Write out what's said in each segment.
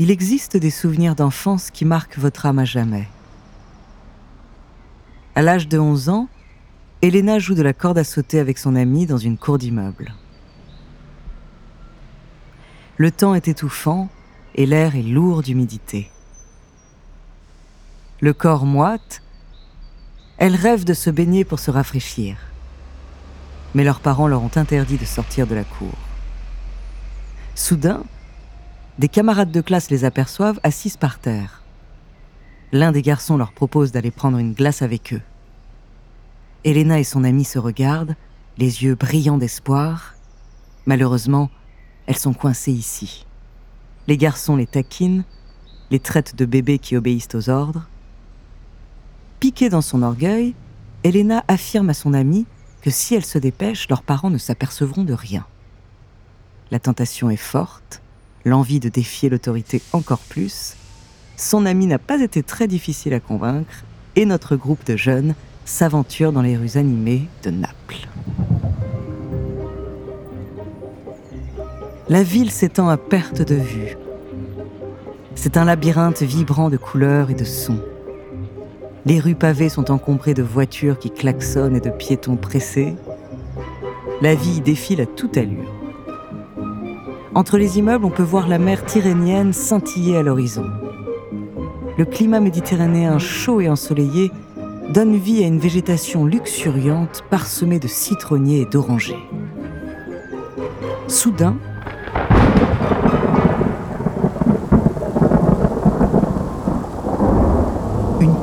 Il existe des souvenirs d'enfance qui marquent votre âme à jamais. À l'âge de 11 ans, Elena joue de la corde à sauter avec son amie dans une cour d'immeuble. Le temps est étouffant et l'air est lourd d'humidité. Le corps moite, elle rêve de se baigner pour se rafraîchir. Mais leurs parents leur ont interdit de sortir de la cour. Soudain, des camarades de classe les aperçoivent assises par terre. L'un des garçons leur propose d'aller prendre une glace avec eux. Elena et son amie se regardent, les yeux brillants d'espoir. Malheureusement, elles sont coincées ici. Les garçons les taquinent, les traitent de bébés qui obéissent aux ordres. Piquée dans son orgueil, Elena affirme à son amie que si elle se dépêche, leurs parents ne s'apercevront de rien. La tentation est forte, l'envie de défier l'autorité encore plus, son ami n'a pas été très difficile à convaincre et notre groupe de jeunes s'aventure dans les rues animées de Naples. La ville s'étend à perte de vue. C'est un labyrinthe vibrant de couleurs et de sons. Les rues pavées sont encombrées de voitures qui klaxonnent et de piétons pressés. La vie défile à toute allure. Entre les immeubles, on peut voir la mer Tyrrhénienne scintiller à l'horizon. Le climat méditerranéen chaud et ensoleillé donne vie à une végétation luxuriante parsemée de citronniers et d'orangers. Soudain,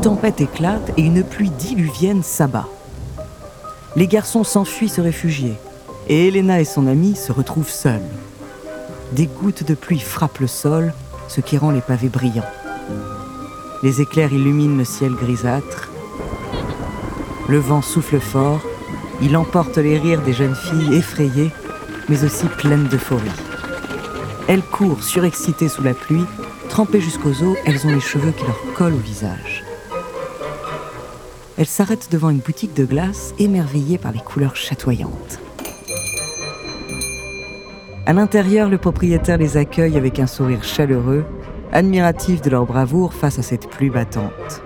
tempête éclate et une pluie diluvienne s'abat. Les garçons s'enfuient se réfugier et Elena et son amie se retrouvent seuls. Des gouttes de pluie frappent le sol, ce qui rend les pavés brillants. Les éclairs illuminent le ciel grisâtre. Le vent souffle fort, il emporte les rires des jeunes filles effrayées, mais aussi pleines d'euphorie. Elles courent surexcitées sous la pluie, trempées jusqu'aux os, elles ont les cheveux qui leur collent au visage. Elles s'arrêtent devant une boutique de glace, émerveillées par les couleurs chatoyantes. À l'intérieur, le propriétaire les accueille avec un sourire chaleureux, admiratif de leur bravoure face à cette pluie battante.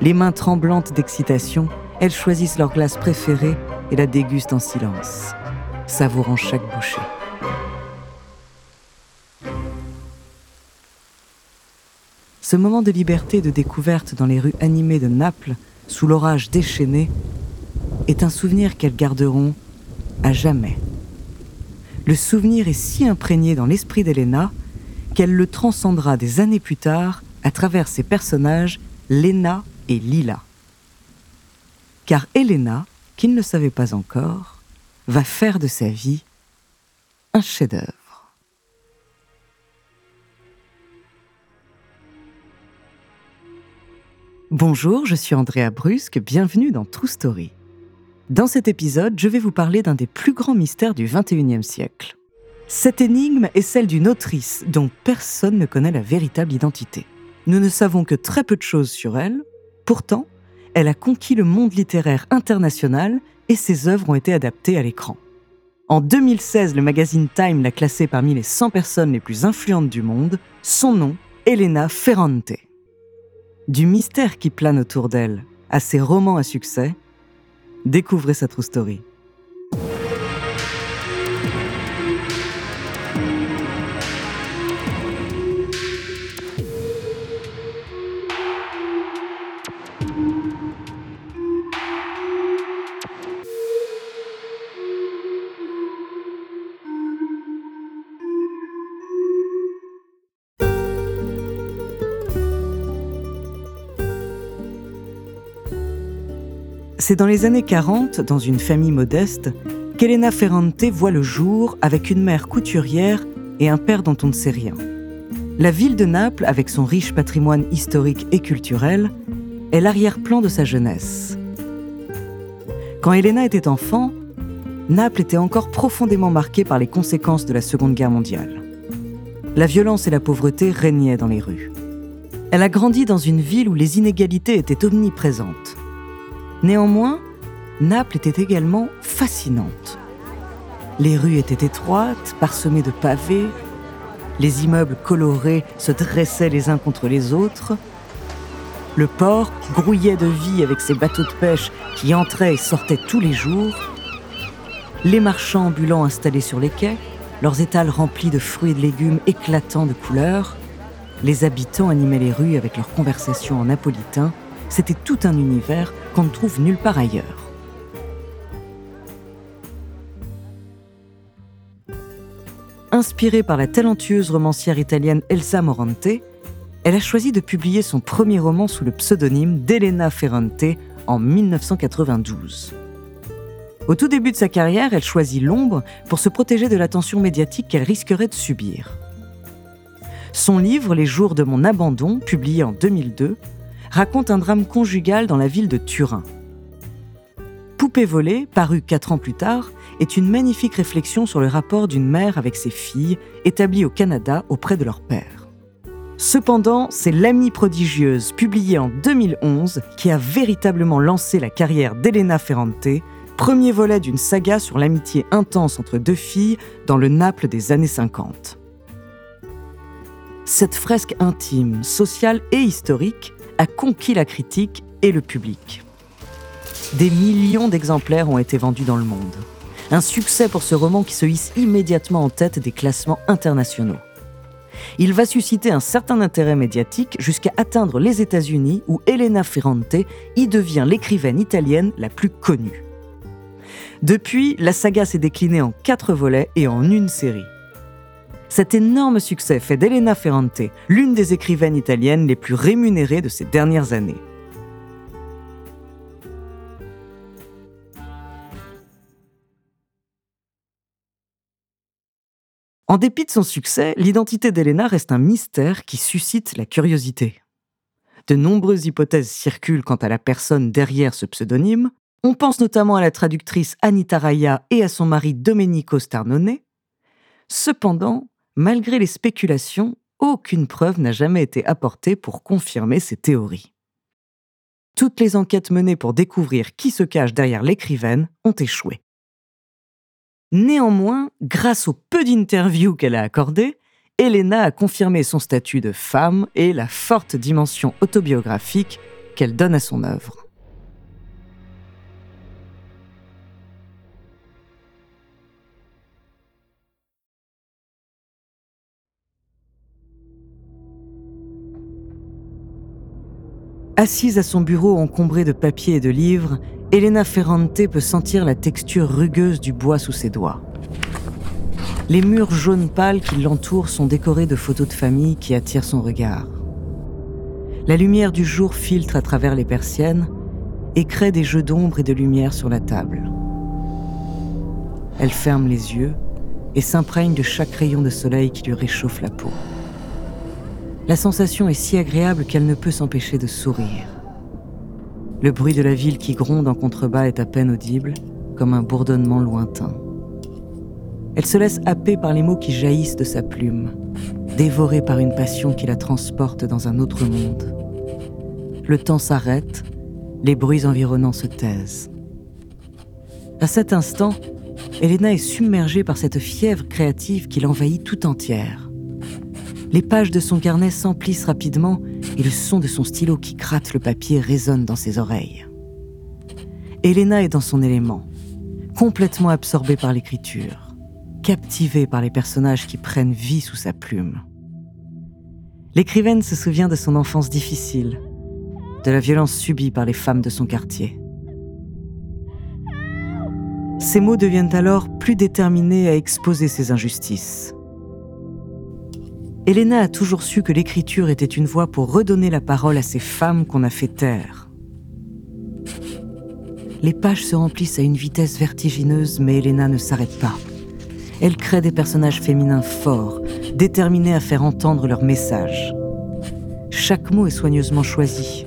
Les mains tremblantes d'excitation, elles choisissent leur glace préférée et la dégustent en silence, savourant chaque bouchée. Ce moment de liberté de découverte dans les rues animées de Naples, sous l'orage déchaîné, est un souvenir qu'elles garderont à jamais le souvenir est si imprégné dans l'esprit d'Elena qu'elle le transcendra des années plus tard à travers ses personnages Lena et Lila. Car Elena, qui ne le savait pas encore, va faire de sa vie un chef-d'œuvre. Bonjour, je suis Andrea Brusque, bienvenue dans True Story. Dans cet épisode, je vais vous parler d'un des plus grands mystères du XXIe siècle. Cette énigme est celle d'une autrice dont personne ne connaît la véritable identité. Nous ne savons que très peu de choses sur elle, pourtant, elle a conquis le monde littéraire international et ses œuvres ont été adaptées à l'écran. En 2016, le magazine Time l'a classée parmi les 100 personnes les plus influentes du monde, son nom, Elena Ferrante. Du mystère qui plane autour d'elle à ses romans à succès, Découvrez sa true story. C'est dans les années 40, dans une famille modeste, qu'Elena Ferrante voit le jour avec une mère couturière et un père dont on ne sait rien. La ville de Naples, avec son riche patrimoine historique et culturel, est l'arrière-plan de sa jeunesse. Quand Elena était enfant, Naples était encore profondément marquée par les conséquences de la Seconde Guerre mondiale. La violence et la pauvreté régnaient dans les rues. Elle a grandi dans une ville où les inégalités étaient omniprésentes. Néanmoins, Naples était également fascinante. Les rues étaient étroites, parsemées de pavés, les immeubles colorés se dressaient les uns contre les autres, le port grouillait de vie avec ses bateaux de pêche qui entraient et sortaient tous les jours, les marchands ambulants installés sur les quais, leurs étals remplis de fruits et de légumes éclatants de couleurs, les habitants animaient les rues avec leurs conversations en napolitain, c'était tout un univers qu'on ne trouve nulle part ailleurs. Inspirée par la talentueuse romancière italienne Elsa Morante, elle a choisi de publier son premier roman sous le pseudonyme d'Elena Ferrante en 1992. Au tout début de sa carrière, elle choisit l'ombre pour se protéger de l'attention médiatique qu'elle risquerait de subir. Son livre Les jours de mon abandon, publié en 2002, raconte un drame conjugal dans la ville de Turin. Poupée volée, paru quatre ans plus tard, est une magnifique réflexion sur le rapport d'une mère avec ses filles, établies au Canada auprès de leur père. Cependant, c'est L'amie prodigieuse, publiée en 2011, qui a véritablement lancé la carrière d'Elena Ferrante, premier volet d'une saga sur l'amitié intense entre deux filles dans le Naples des années 50. Cette fresque intime, sociale et historique a conquis la critique et le public. Des millions d'exemplaires ont été vendus dans le monde. Un succès pour ce roman qui se hisse immédiatement en tête des classements internationaux. Il va susciter un certain intérêt médiatique jusqu'à atteindre les États-Unis où Elena Ferrante y devient l'écrivaine italienne la plus connue. Depuis, la saga s'est déclinée en quatre volets et en une série. Cet énorme succès fait d'Elena Ferrante l'une des écrivaines italiennes les plus rémunérées de ces dernières années. En dépit de son succès, l'identité d'Elena reste un mystère qui suscite la curiosité. De nombreuses hypothèses circulent quant à la personne derrière ce pseudonyme. On pense notamment à la traductrice Anita Raya et à son mari Domenico Starnone. Cependant, malgré les spéculations, aucune preuve n'a jamais été apportée pour confirmer ces théories. Toutes les enquêtes menées pour découvrir qui se cache derrière l'écrivaine ont échoué. Néanmoins, grâce au peu d'interviews qu'elle a accordées, Elena a confirmé son statut de femme et la forte dimension autobiographique qu'elle donne à son œuvre. Assise à son bureau encombré de papiers et de livres, Elena Ferrante peut sentir la texture rugueuse du bois sous ses doigts. Les murs jaune pâle qui l'entourent sont décorés de photos de famille qui attirent son regard. La lumière du jour filtre à travers les persiennes et crée des jeux d'ombre et de lumière sur la table. Elle ferme les yeux et s'imprègne de chaque rayon de soleil qui lui réchauffe la peau. La sensation est si agréable qu'elle ne peut s'empêcher de sourire. Le bruit de la ville qui gronde en contrebas est à peine audible, comme un bourdonnement lointain. Elle se laisse happer par les mots qui jaillissent de sa plume, dévorée par une passion qui la transporte dans un autre monde. Le temps s'arrête, les bruits environnants se taisent. À cet instant, Elena est submergée par cette fièvre créative qui l'envahit tout entière. Les pages de son carnet s'emplissent rapidement et le son de son stylo qui gratte le papier résonne dans ses oreilles. Elena est dans son élément, complètement absorbée par l'écriture, captivée par les personnages qui prennent vie sous sa plume. L'écrivaine se souvient de son enfance difficile, de la violence subie par les femmes de son quartier. Ses mots deviennent alors plus déterminés à exposer ces injustices. Elena a toujours su que l'écriture était une voie pour redonner la parole à ces femmes qu'on a fait taire. Les pages se remplissent à une vitesse vertigineuse, mais Elena ne s'arrête pas. Elle crée des personnages féminins forts, déterminés à faire entendre leur message. Chaque mot est soigneusement choisi.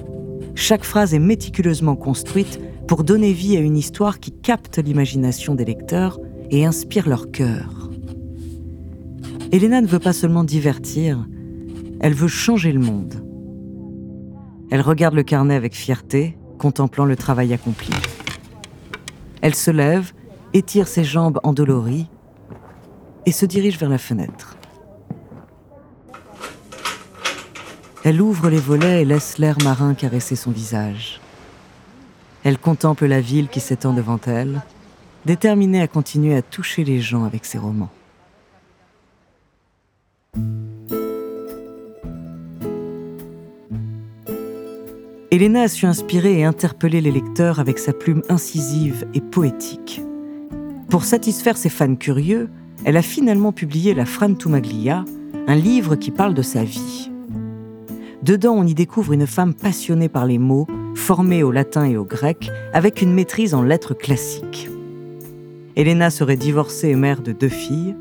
Chaque phrase est méticuleusement construite pour donner vie à une histoire qui capte l'imagination des lecteurs et inspire leur cœur. Elena ne veut pas seulement divertir, elle veut changer le monde. Elle regarde le carnet avec fierté, contemplant le travail accompli. Elle se lève, étire ses jambes endolories et se dirige vers la fenêtre. Elle ouvre les volets et laisse l'air marin caresser son visage. Elle contemple la ville qui s'étend devant elle, déterminée à continuer à toucher les gens avec ses romans. Elena a su inspirer et interpeller les lecteurs avec sa plume incisive et poétique. Pour satisfaire ses fans curieux, elle a finalement publié La Frantumaglia, un livre qui parle de sa vie. Dedans, on y découvre une femme passionnée par les mots, formée au latin et au grec, avec une maîtrise en lettres classiques. Elena serait divorcée et mère de deux filles.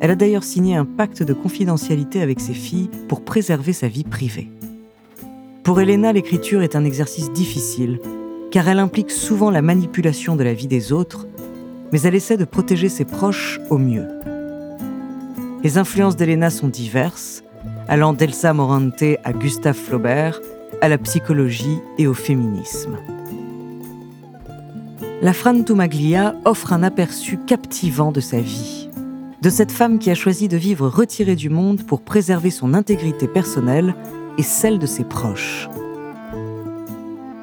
Elle a d'ailleurs signé un pacte de confidentialité avec ses filles pour préserver sa vie privée. Pour Elena, l'écriture est un exercice difficile, car elle implique souvent la manipulation de la vie des autres, mais elle essaie de protéger ses proches au mieux. Les influences d'Elena sont diverses, allant d'Elsa Morante à Gustave Flaubert, à la psychologie et au féminisme. La Frantumaglia offre un aperçu captivant de sa vie, de cette femme qui a choisi de vivre retirée du monde pour préserver son intégrité personnelle et celle de ses proches.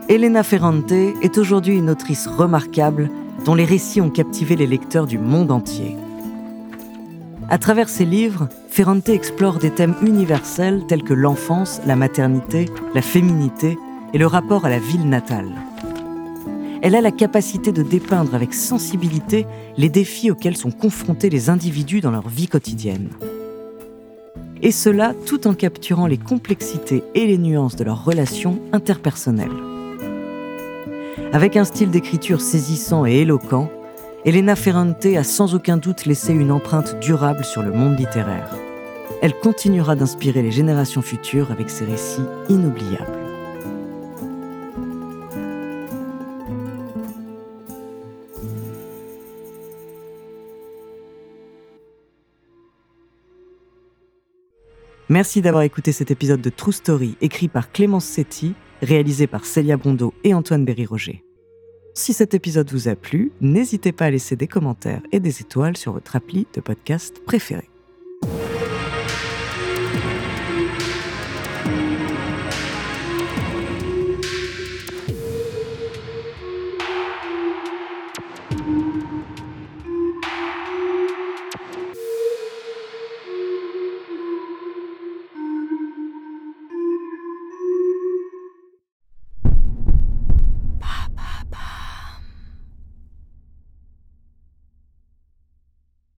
Elena Ferrante est aujourd'hui une autrice remarquable dont les récits ont captivé les lecteurs du monde entier. À travers ses livres, Ferrante explore des thèmes universels tels que l'enfance, la maternité, la féminité et le rapport à la ville natale. Elle a la capacité de dépeindre avec sensibilité les défis auxquels sont confrontés les individus dans leur vie quotidienne et cela tout en capturant les complexités et les nuances de leurs relations interpersonnelles. Avec un style d'écriture saisissant et éloquent, Elena Ferrante a sans aucun doute laissé une empreinte durable sur le monde littéraire. Elle continuera d'inspirer les générations futures avec ses récits inoubliables. Merci d'avoir écouté cet épisode de True Story écrit par Clémence Setti, réalisé par Célia Brondeau et Antoine Berry-Roger. Si cet épisode vous a plu, n'hésitez pas à laisser des commentaires et des étoiles sur votre appli de podcast préféré.